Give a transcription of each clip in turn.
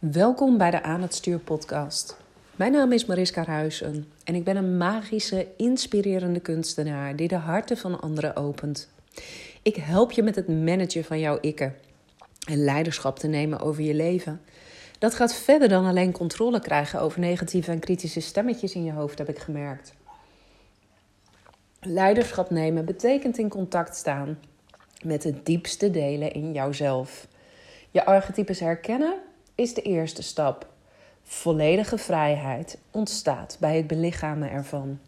Welkom bij de Aan het Stuur podcast. Mijn naam is Mariska Ruijsen en ik ben een magische, inspirerende kunstenaar die de harten van anderen opent. Ik help je met het managen van jouw ikken en leiderschap te nemen over je leven. Dat gaat verder dan alleen controle krijgen over negatieve en kritische stemmetjes in je hoofd, heb ik gemerkt. Leiderschap nemen betekent in contact staan met de diepste delen in jouzelf. Je archetypes herkennen is de eerste stap. Volledige vrijheid ontstaat bij het belichamen ervan.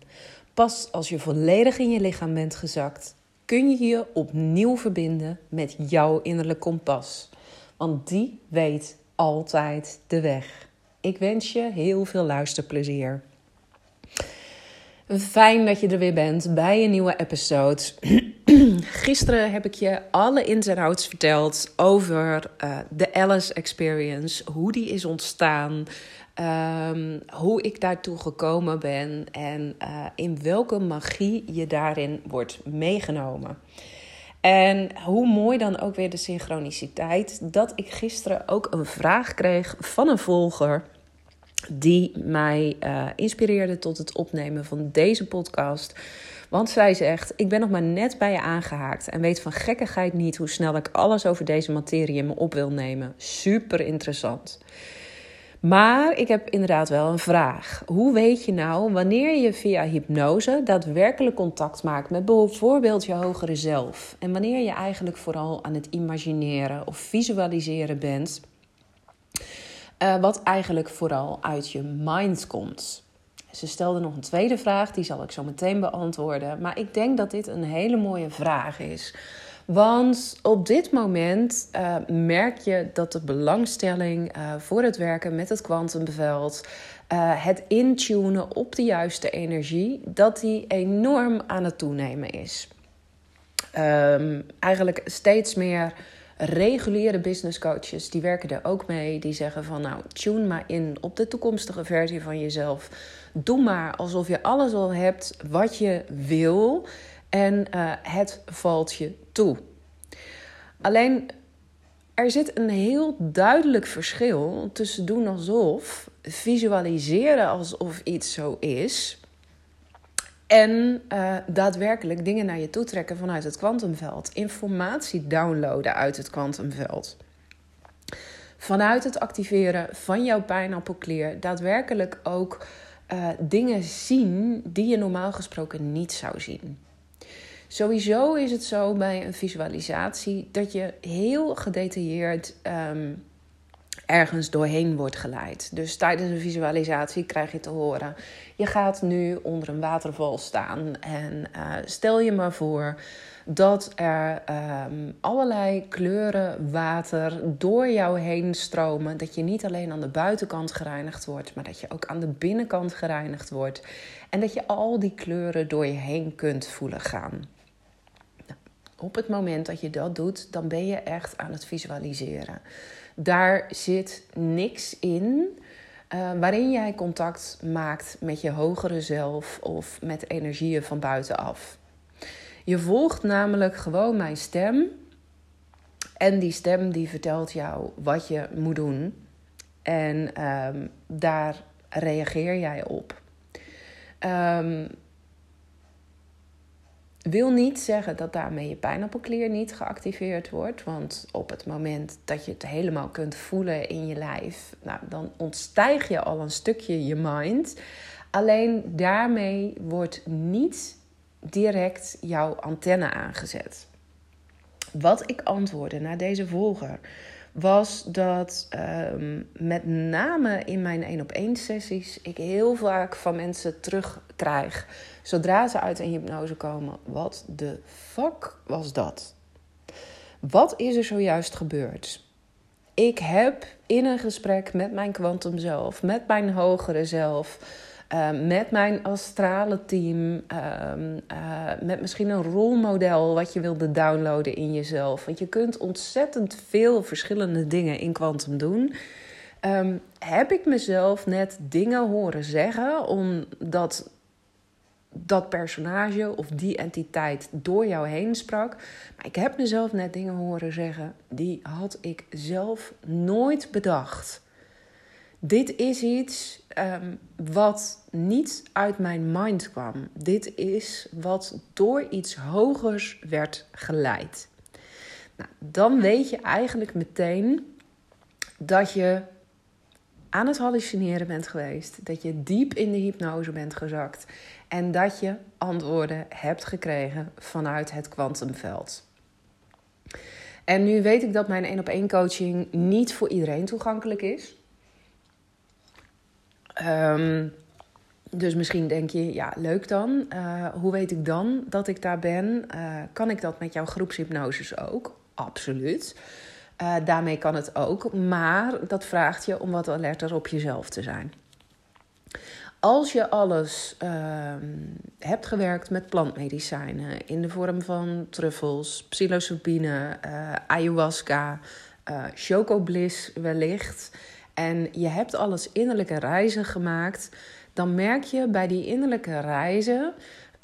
Pas als je volledig in je lichaam bent gezakt, kun je je opnieuw verbinden met jouw innerlijk kompas. Want die weet altijd de weg. Ik wens je heel veel luisterplezier. Fijn dat je er weer bent bij een nieuwe episode. Gisteren heb ik je alle ins en outs verteld over uh, de Alice Experience, hoe die is ontstaan, um, hoe ik daartoe gekomen ben en uh, in welke magie je daarin wordt meegenomen. En hoe mooi dan ook weer de synchroniciteit dat ik gisteren ook een vraag kreeg van een volger die mij uh, inspireerde tot het opnemen van deze podcast. Want zij zegt: Ik ben nog maar net bij je aangehaakt en weet van gekkigheid niet hoe snel ik alles over deze materie in me op wil nemen. Super interessant. Maar ik heb inderdaad wel een vraag. Hoe weet je nou wanneer je via hypnose daadwerkelijk contact maakt met bijvoorbeeld je hogere zelf? En wanneer je eigenlijk vooral aan het imagineren of visualiseren bent? Uh, wat eigenlijk vooral uit je mind komt. Ze stelde nog een tweede vraag, die zal ik zo meteen beantwoorden. Maar ik denk dat dit een hele mooie vraag is. Want op dit moment uh, merk je dat de belangstelling uh, voor het werken met het kwantumveld, uh, het intunen op de juiste energie, dat die enorm aan het toenemen is. Um, eigenlijk steeds meer reguliere business coaches, die werken er ook mee. Die zeggen van nou, tune maar in op de toekomstige versie van jezelf. Doe maar alsof je alles al hebt wat je wil. En uh, het valt je toe. Alleen er zit een heel duidelijk verschil tussen doen alsof, visualiseren alsof iets zo is en uh, daadwerkelijk dingen naar je toe trekken vanuit het kwantumveld. Informatie downloaden uit het kwantumveld. Vanuit het activeren van jouw pijnappelklier daadwerkelijk ook uh, dingen zien die je normaal gesproken niet zou zien. Sowieso is het zo bij een visualisatie dat je heel gedetailleerd um, ergens doorheen wordt geleid. Dus tijdens een visualisatie krijg je te horen: je gaat nu onder een waterval staan. En uh, stel je maar voor dat er um, allerlei kleuren water door jou heen stromen. Dat je niet alleen aan de buitenkant gereinigd wordt, maar dat je ook aan de binnenkant gereinigd wordt. En dat je al die kleuren door je heen kunt voelen gaan. Nou, op het moment dat je dat doet, dan ben je echt aan het visualiseren. Daar zit niks in uh, waarin jij contact maakt met je hogere zelf of met energieën van buitenaf. Je volgt namelijk gewoon mijn stem. En die stem die vertelt jou wat je moet doen. En um, daar reageer jij op. Um, wil niet zeggen dat daarmee je pijnappelklier niet geactiveerd wordt. Want op het moment dat je het helemaal kunt voelen in je lijf, nou, dan ontstijg je al een stukje je mind. Alleen daarmee wordt niet direct jouw antenne aangezet. Wat ik antwoordde naar deze volger was dat um, met name in mijn één op één sessies ik heel vaak van mensen terugkrijg zodra ze uit een hypnose komen. Wat de fuck was dat? Wat is er zojuist gebeurd? Ik heb in een gesprek met mijn kwantum zelf, met mijn hogere zelf, uh, met mijn astrale team, uh, uh, met misschien een rolmodel wat je wilde downloaden in jezelf. Want je kunt ontzettend veel verschillende dingen in kwantum doen. Um, heb ik mezelf net dingen horen zeggen omdat dat personage of die entiteit door jou heen sprak. Maar ik heb mezelf net dingen horen zeggen die had ik zelf nooit bedacht. Dit is iets um, wat niet uit mijn mind kwam. Dit is wat door iets hogers werd geleid. Nou, dan weet je eigenlijk meteen dat je aan het hallucineren bent geweest, dat je diep in de hypnose bent gezakt en dat je antwoorden hebt gekregen vanuit het kwantumveld. En nu weet ik dat mijn één op één coaching niet voor iedereen toegankelijk is. Um, dus misschien denk je, ja, leuk dan. Uh, hoe weet ik dan dat ik daar ben? Uh, kan ik dat met jouw groepshypnoses ook? Absoluut. Uh, daarmee kan het ook, maar dat vraagt je om wat alerter op jezelf te zijn. Als je alles ehm, hebt gewerkt met plantmedicijnen in de vorm van truffels, psilocybine, ayahuasca, chocobliss wellicht en je hebt alles innerlijke reizen gemaakt, dan merk je bij die innerlijke reizen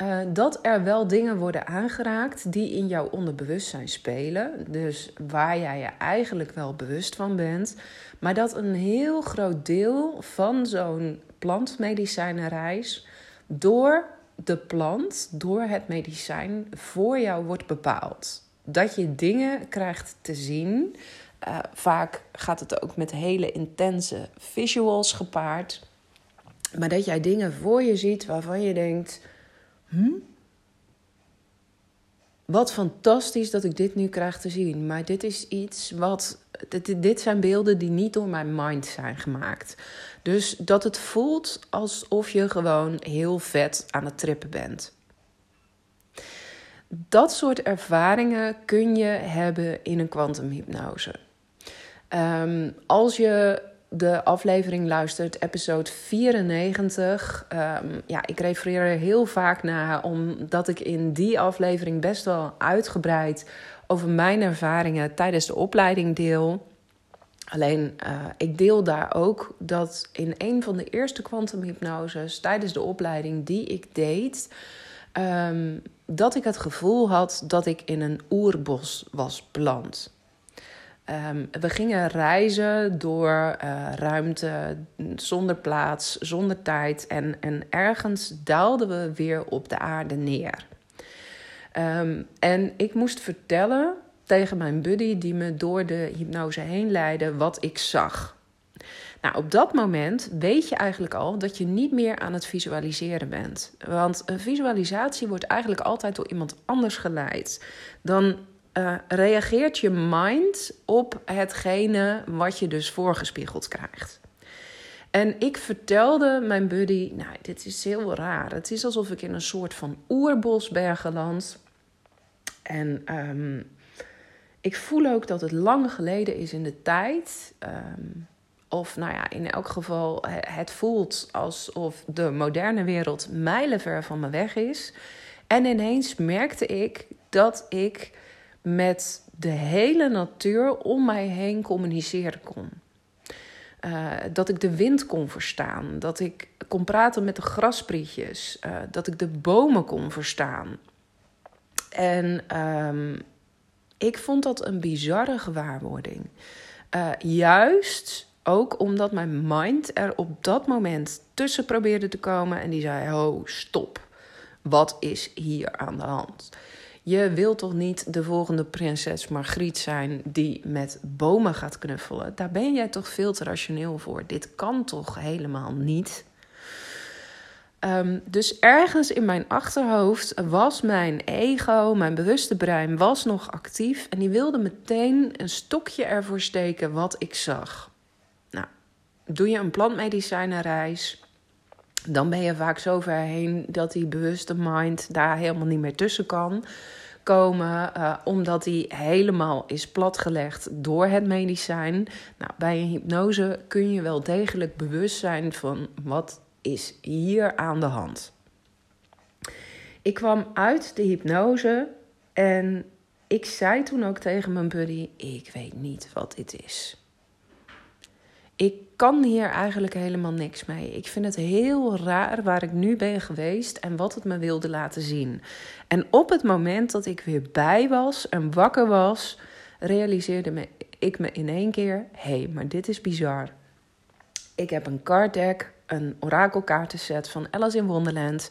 uh, dat er wel dingen worden aangeraakt die in jouw onderbewustzijn spelen. Dus waar jij je eigenlijk wel bewust van bent. Maar dat een heel groot deel van zo'n plantmedicijnenreis door de plant, door het medicijn voor jou wordt bepaald. Dat je dingen krijgt te zien uh, vaak gaat het ook met hele intense visuals gepaard. Maar dat jij dingen voor je ziet waarvan je denkt: hm? Wat fantastisch dat ik dit nu krijg te zien. Maar dit is iets wat. Dit, dit zijn beelden die niet door mijn mind zijn gemaakt. Dus dat het voelt alsof je gewoon heel vet aan het trippen bent. Dat soort ervaringen kun je hebben in een kwantumhypnose. Um, als je de aflevering luistert, episode 94. Um, ehm, ja, ik refereer er heel vaak naar, omdat ik in die aflevering best wel uitgebreid over mijn ervaringen tijdens de opleiding deel. Alleen, uh, ik deel daar ook dat in een van de eerste kwantumhypnoses tijdens de opleiding die ik deed, um, dat ik het gevoel had dat ik in een oerbos was beland. Ehm, we gingen reizen door uh, ruimte, zonder plaats, zonder tijd. En, en ergens daalden we weer op de aarde neer. Um, en ik moest vertellen tegen mijn buddy, die me door de hypnose heen leidde, wat ik zag. Nou, op dat moment weet je eigenlijk al dat je niet meer aan het visualiseren bent. Want een visualisatie wordt eigenlijk altijd door iemand anders geleid. Dan uh, reageert je mind op hetgene wat je dus voorgespiegeld krijgt. En ik vertelde mijn buddy, nou, dit is heel raar. Het is alsof ik in een soort van oerbos ben geland. En um, ik voel ook dat het lang geleden is in de tijd. Um, of nou ja, in elk geval, het voelt alsof de moderne wereld mijlenver van me weg is. En ineens merkte ik dat ik met de hele natuur om mij heen communiceren kon. Uh, dat ik de wind kon verstaan, dat ik kon praten met de grasprietjes, uh, dat ik de bomen kon verstaan. En um, ik vond dat een bizarre gewaarwording. Uh, juist ook omdat mijn mind er op dat moment tussen probeerde te komen en die zei: Oh, stop. Wat is hier aan de hand? Je wilt toch niet de volgende prinses Margriet zijn die met bomen gaat knuffelen? Daar ben jij toch veel te rationeel voor. Dit kan toch helemaal niet? Um, dus ergens in mijn achterhoofd was mijn ego, mijn bewuste brein, was nog actief. En die wilde meteen een stokje ervoor steken wat ik zag. Nou, doe je een plantmedicijnenreis, dan ben je vaak zo ver heen dat die bewuste mind daar helemaal niet meer tussen kan komen, uh, omdat die helemaal is platgelegd door het medicijn. Nou, bij een hypnose kun je wel degelijk bewust zijn van wat is hier aan de hand. Ik kwam uit de hypnose en ik zei toen ook tegen mijn buddy: Ik weet niet wat dit is. Ik kan hier eigenlijk helemaal niks mee. Ik vind het heel raar waar ik nu ben geweest en wat het me wilde laten zien. En op het moment dat ik weer bij was en wakker was, realiseerde me, ik me in één keer: hé, hey, maar dit is bizar. Ik heb een card deck, een orakelkaartenset van Alice in Wonderland.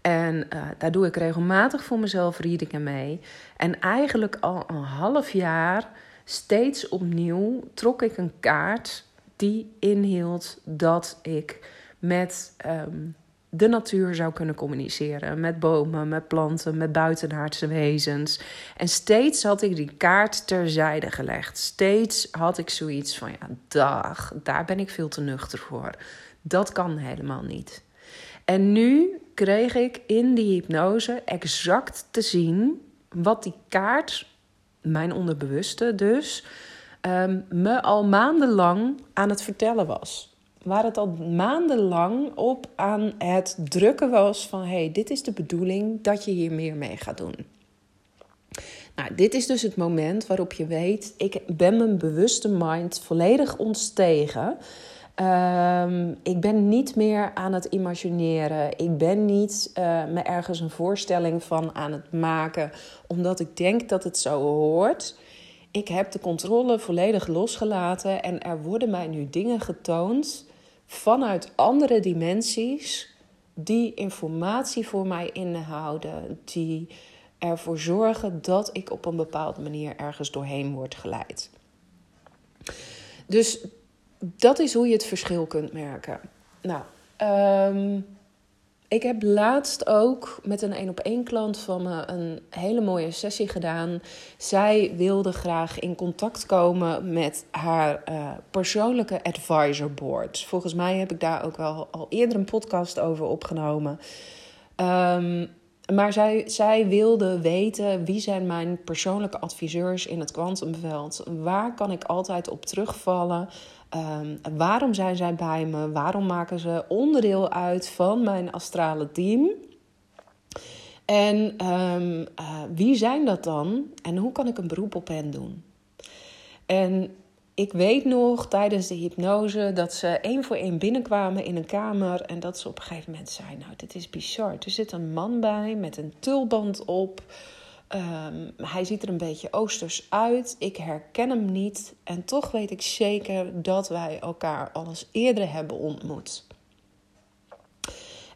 En uh, daar doe ik regelmatig voor mezelf readingen mee. En eigenlijk al een half jaar, steeds opnieuw, trok ik een kaart die inhield dat ik met um, de natuur zou kunnen communiceren. Met bomen, met planten, met buitenaardse wezens. En steeds had ik die kaart terzijde gelegd. Steeds had ik zoiets van: ja, dag, daar ben ik veel te nuchter voor. Dat kan helemaal niet. En nu kreeg ik in die hypnose exact te zien wat die kaart, mijn onderbewuste dus, um, me al maandenlang aan het vertellen was waar het al maandenlang op aan het drukken was van hey, dit is de bedoeling dat je hier meer mee gaat doen. Nou, dit is dus het moment waarop je weet, ik ben mijn bewuste mind volledig ontstegen. Um, ik ben niet meer aan het imagineren. Ik ben niet uh, me ergens een voorstelling van aan het maken, omdat ik denk dat het zo hoort. Ik heb de controle volledig losgelaten en er worden mij nu dingen getoond vanuit andere dimensies die informatie voor mij inhouden, die ervoor zorgen dat ik op een bepaalde manier ergens doorheen word geleid. Dus dat is hoe je het verschil kunt merken. Nou, um, ik heb laatst ook met een één op één klant van me een hele mooie sessie gedaan. Zij wilde graag in contact komen met haar uh, persoonlijke advisor board. Volgens mij heb ik daar ook wel al eerder een podcast over opgenomen. Um, maar zij, zij wilde weten wie zijn mijn persoonlijke adviseurs in het kwantumveld. Waar kan ik altijd op terugvallen? Um, waarom zijn zij bij me? Waarom maken ze onderdeel uit van mijn astrale team? En um, uh, wie zijn dat dan? En hoe kan ik een beroep op hen doen? En ik weet nog tijdens de hypnose dat ze één voor één binnenkwamen in een kamer. En dat ze op een gegeven moment zei: Nou, dit is bizar. Er zit een man bij met een tulband op. Um, hij ziet er een beetje oosters uit. Ik herken hem niet. En toch weet ik zeker dat wij elkaar al eens eerder hebben ontmoet.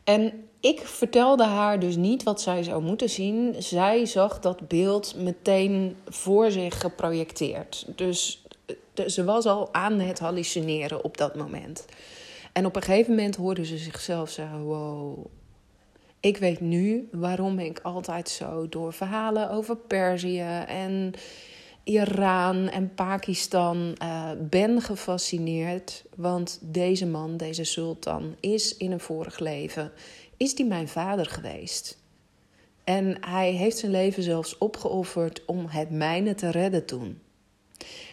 En ik vertelde haar dus niet wat zij zou moeten zien. Zij zag dat beeld meteen voor zich geprojecteerd. Dus ze was al aan het hallucineren op dat moment. En op een gegeven moment hoorde ze zichzelf zeggen: Wow, ik weet nu waarom ik altijd zo door verhalen over Perzië en Iran en Pakistan uh, ben gefascineerd. Want deze man, deze sultan, is in een vorig leven, is die mijn vader geweest. En hij heeft zijn leven zelfs opgeofferd om het mijne te redden toen.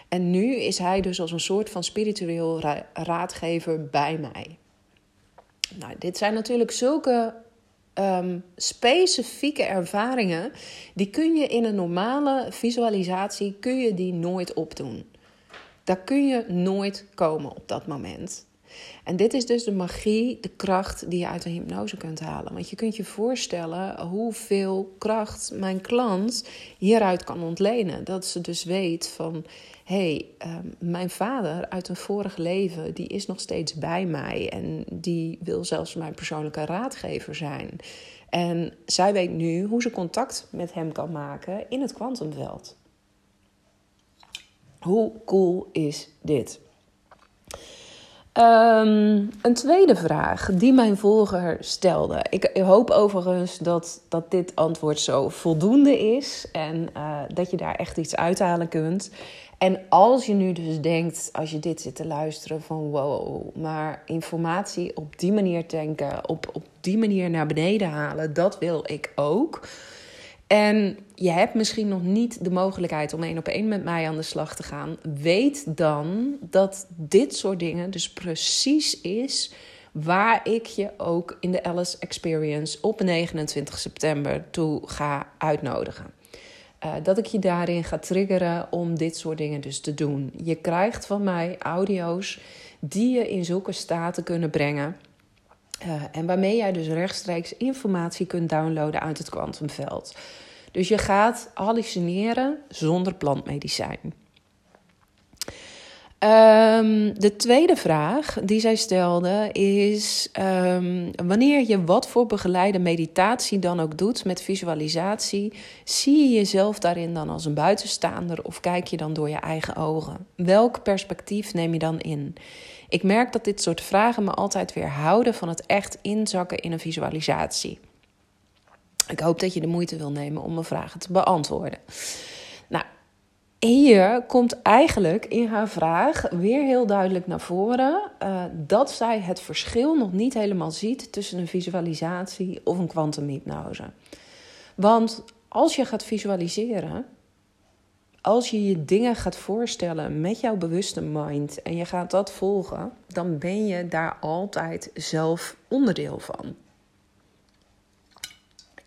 En nu is hij dus als een soort van spiritueel raadgever bij mij. Nou, dit zijn natuurlijk zulke um, specifieke ervaringen. Die kun je in een normale visualisatie kun je die nooit opdoen. Daar kun je nooit komen op dat moment. En dit is dus de magie, de kracht die je uit een hypnose kunt halen. Want je kunt je voorstellen hoeveel kracht mijn klant hieruit kan ontlenen. Dat ze dus weet van hey, ehm, mijn vader uit een vorig leven, die is nog steeds bij mij en die wil zelfs mijn persoonlijke raadgever zijn. En zij weet nu hoe ze contact met hem kan maken in het kwantumveld. Hoe cool is dit? Um, een tweede vraag die mijn volger stelde. Ik, hoop overigens dat, dat dit antwoord zo voldoende is en uh, dat je daar echt iets uithalen kunt. En als je nu dus denkt, als je dit zit te luisteren, van wow, maar informatie op die manier denken, op, op die manier naar beneden halen, dat wil ik ook. En je hebt misschien nog niet de mogelijkheid om één op één met mij aan de slag te gaan. Weet dan dat dit soort dingen dus precies is waar ik je ook in de Alice Experience op 29 september toe ga uitnodigen. Uh, dat ik je daarin ga triggeren om dit soort dingen dus te doen. Je krijgt van mij audio's die je in zulke staten kunnen brengen. Uh, en waarmee jij dus rechtstreeks informatie kunt downloaden uit het kwantumveld. Dus je gaat hallucineren zonder plantmedicijn. Ehm, de tweede vraag die zij stelde is: ehm, wanneer je wat voor begeleide meditatie dan ook doet met visualisatie, zie je jezelf daarin dan als een buitenstaander of kijk je dan door je eigen ogen? Welk perspectief neem je dan in? Ik merk dat dit soort vragen me altijd weer houden van het echt inzakken in een visualisatie. Ik hoop dat je de moeite wil nemen om mijn vragen te beantwoorden. Hier komt eigenlijk in haar vraag weer heel duidelijk naar voren uh, dat zij het verschil nog niet helemaal ziet tussen een visualisatie of een kwantumhypnose. Want als je gaat visualiseren, als je je dingen gaat voorstellen met jouw bewuste mind en je gaat dat volgen, dan ben je daar altijd zelf onderdeel van.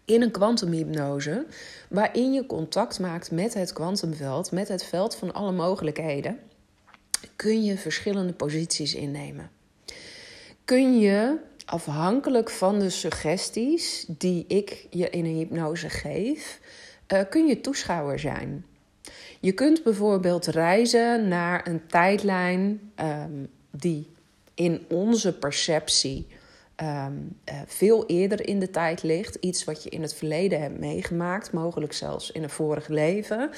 In een kwantumhypnose, waarin je contact maakt met het kwantumveld, met het veld van alle mogelijkheden, kun je verschillende posities innemen. Kun je afhankelijk van de suggesties die ik je in een hypnose geef, uh, kun je toeschouwer zijn. Je kunt bijvoorbeeld reizen naar een tijdlijn um, die in onze perceptie um, uh, veel eerder in de tijd ligt. Iets wat je in het verleden hebt meegemaakt, mogelijk zelfs in een vorig leven.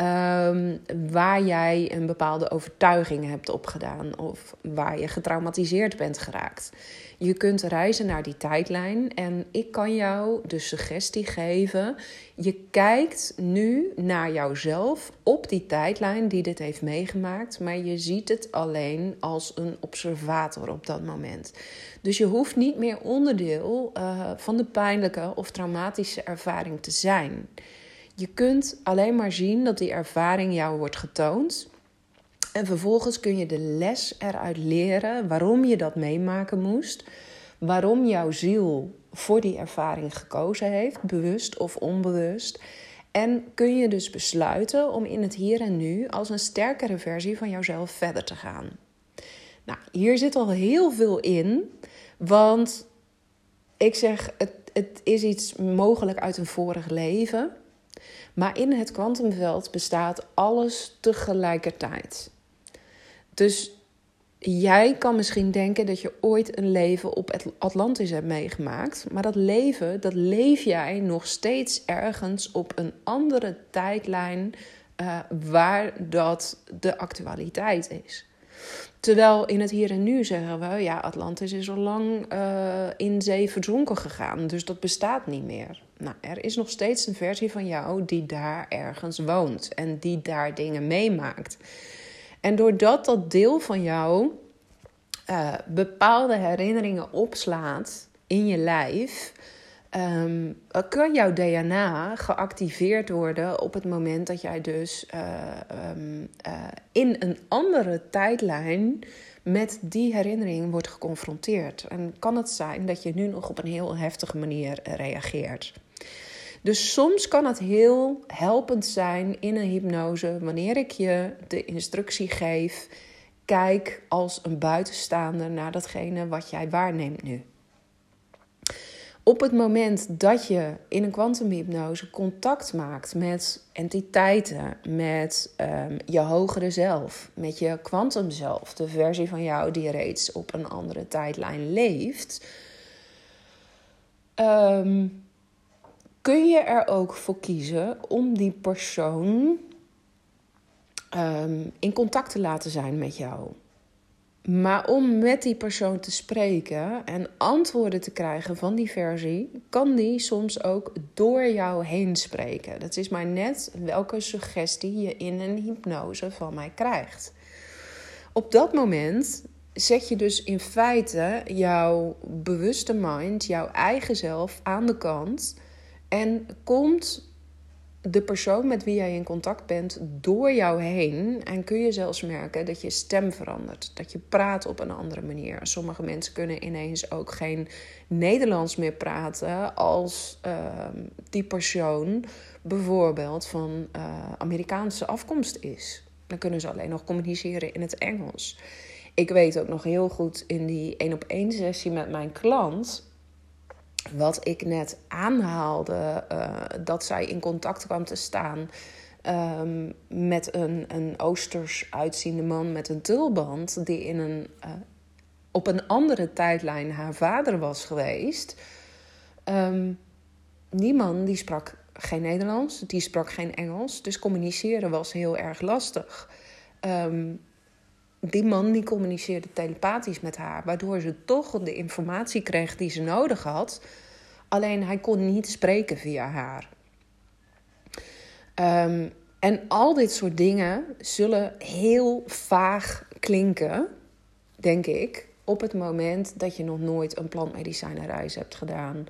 Um, waar jij een bepaalde overtuiging hebt opgedaan of waar je getraumatiseerd bent geraakt. Je kunt reizen naar die tijdlijn en ik kan jou de suggestie geven. Je kijkt nu naar jouzelf op die tijdlijn die dit heeft meegemaakt, maar je ziet het alleen als een observator op dat moment. Dus je hoeft niet meer onderdeel uh, van de pijnlijke of traumatische ervaring te zijn. Je kunt alleen maar zien dat die ervaring jou wordt getoond. En vervolgens kun je de les eruit leren waarom je dat meemaken moest. Waarom jouw ziel voor die ervaring gekozen heeft, bewust of onbewust. En kun je dus besluiten om in het hier en nu als een sterkere versie van jouzelf verder te gaan. Nou, hier zit al heel veel in, want ik zeg, het, het is iets mogelijk uit een vorig leven. Maar in het kwantumveld bestaat alles tegelijkertijd. Dus jij kan misschien denken dat je ooit een leven op Atlantis hebt meegemaakt. Maar dat leven, dat leef jij nog steeds ergens op een andere tijdlijn uh, waar dat de actualiteit is. Terwijl in het hier en nu zeggen we, ja, Atlantis is al lang uh, in zee verzonken gegaan, dus dat bestaat niet meer. Nou, er is nog steeds een versie van jou die daar ergens woont en die daar dingen meemaakt. En doordat dat deel van jou uh, bepaalde herinneringen opslaat in je lijf, um, kan jouw DNA geactiveerd worden op het moment dat jij dus uh, um, uh, in een andere tijdlijn met die herinnering wordt geconfronteerd. En kan het zijn dat je nu nog op een heel heftige manier reageert. Dus soms kan het heel helpend zijn in een hypnose wanneer ik je de instructie geef. Kijk als een buitenstaander naar datgene wat jij waarneemt nu. Op het moment dat je in een kwantumhypnose contact maakt met entiteiten, met um, je hogere zelf, met je kwantumzelf, de versie van jou die reeds op een andere tijdlijn leeft, um, kun je er ook voor kiezen om die persoon um, in contact te laten zijn met jou. Maar om met die persoon te spreken en antwoorden te krijgen van die versie, kan die soms ook door jou heen spreken. Dat is maar net welke suggestie je in een hypnose van mij krijgt. Op dat moment zet je dus in feite jouw bewuste mind, jouw eigen zelf aan de kant en komt de persoon met wie jij in contact bent door jou heen. En kun je zelfs merken dat je stem verandert. Dat je praat op een andere manier. Sommige mensen kunnen ineens ook geen Nederlands meer praten als uh, die persoon bijvoorbeeld van uh, Amerikaanse afkomst is. Dan kunnen ze alleen nog communiceren in het Engels. Ik weet ook nog heel goed in die één op één sessie met mijn klant wat ik net aanhaalde, uh, dat zij in contact kwam te staan ehm, met een, een oosters uitziende man met een tulband, die in een, uh, op een andere tijdlijn haar vader was geweest. Um, die man die sprak geen Nederlands, die sprak geen Engels, dus communiceren was heel erg lastig. Um, die man die communiceerde telepathisch met haar, waardoor ze toch de informatie kreeg die ze nodig had. Alleen hij kon niet spreken via haar. Um, en al dit soort dingen zullen heel vaag klinken, denk ik, op het moment dat je nog nooit een plantmedicijnenreis hebt gedaan.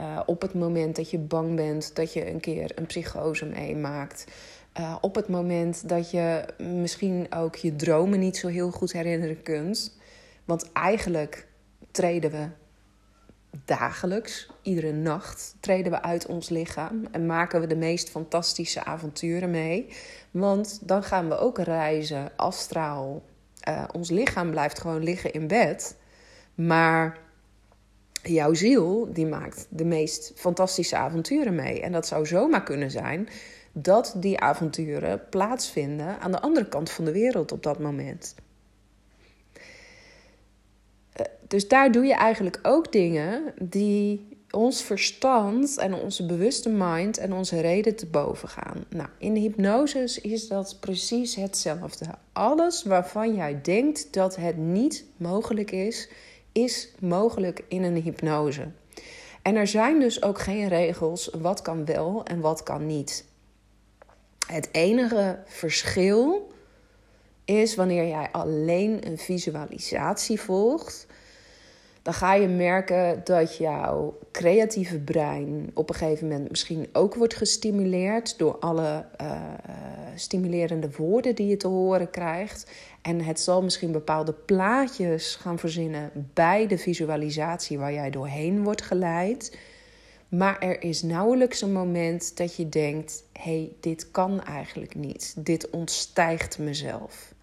Uh, op het moment dat je bang bent dat je een keer een psychose meemaakt. Uh, op het moment dat je misschien ook je dromen niet zo heel goed herinneren kunt. Want eigenlijk treden we dagelijks, iedere nacht, treden we uit ons lichaam en maken we de meest fantastische avonturen mee. Want dan gaan we ook reizen astraal. Uh, ons lichaam blijft gewoon liggen in bed. Maar jouw ziel, die maakt de meest fantastische avonturen mee. En dat zou zomaar kunnen zijn dat die avonturen plaatsvinden aan de andere kant van de wereld op dat moment. Eh, dus daar doe je eigenlijk ook dingen die ons verstand en onze bewuste mind en onze reden te boven gaan. Nou, in de hypnose is dat precies hetzelfde. Alles waarvan jij denkt dat het niet mogelijk is, is mogelijk in een hypnose. En er zijn dus ook geen regels wat kan wel en wat kan niet. Het enige verschil is wanneer jij alleen een visualisatie volgt, dan ga je merken dat jouw creatieve brein op een gegeven moment misschien ook wordt gestimuleerd door alle uh, stimulerende woorden die je te horen krijgt. En het zal misschien bepaalde plaatjes gaan verzinnen bij de visualisatie waar jij doorheen wordt geleid. Maar er is nauwelijks een moment dat je denkt: hé, hey, dit kan eigenlijk niet. Dit ontstijgt mezelf.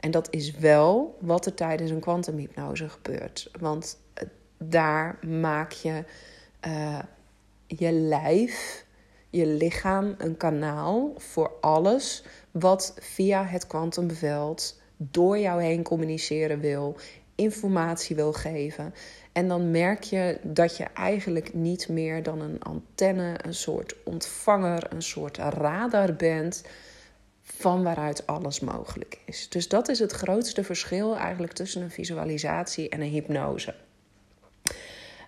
En dat is wel wat er tijdens een kwantumhypnose gebeurt. Want eh, daar maak je uh, je lijf, je lichaam een kanaal voor alles wat via het kwantumveld door jou heen communiceren wil, informatie wil geven. En dan merk je dat je eigenlijk niet meer dan een antenne, een soort ontvanger, een soort radar bent van waaruit alles mogelijk is. Dus dat is het grootste verschil eigenlijk tussen een visualisatie en een hypnose.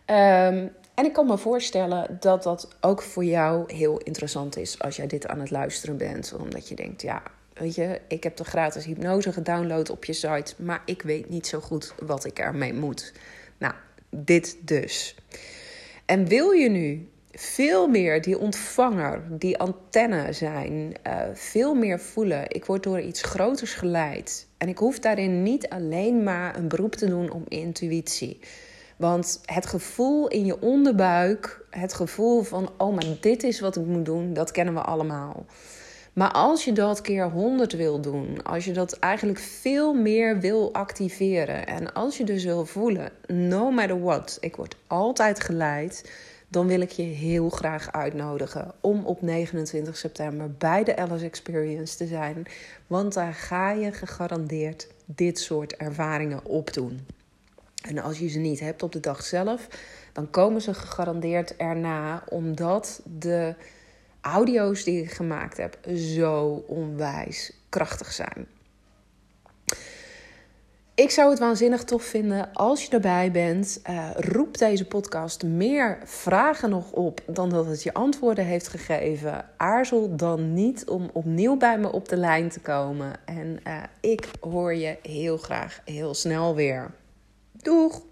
Um, en ik kan me voorstellen dat dat ook voor jou heel interessant is als jij dit aan het luisteren bent. Omdat je denkt, ja, weet je, ik heb de gratis hypnose gedownload op je site, maar ik weet niet zo goed wat ik ermee moet. Nou, dit dus. En wil je nu veel meer die ontvanger, die antenne zijn, uh, veel meer voelen. Ik word door iets groters geleid. En ik hoef daarin niet alleen maar een beroep te doen op intuïtie. Want het gevoel in je onderbuik, het gevoel van, oh, maar dit is wat ik moet doen, dat kennen we allemaal. Maar als je dat keer 100 wil doen, als je dat eigenlijk veel meer wil activeren en als je dus wil voelen, no matter what, ik word altijd geleid, dan wil ik je heel graag uitnodigen om op 29 september bij de Alice Experience te zijn. Want daar ga je gegarandeerd dit soort ervaringen opdoen. En als je ze niet hebt op de dag zelf, dan komen ze gegarandeerd erna, omdat de audio's die ik gemaakt heb zo onwijs krachtig zijn. Ik zou het waanzinnig tof vinden als je erbij bent. Uh, roep deze podcast meer vragen nog op dan dat het je antwoorden heeft gegeven. Aarzel dan niet om opnieuw bij me op de lijn te komen. En uh, ik hoor je heel graag heel snel weer. Doeg!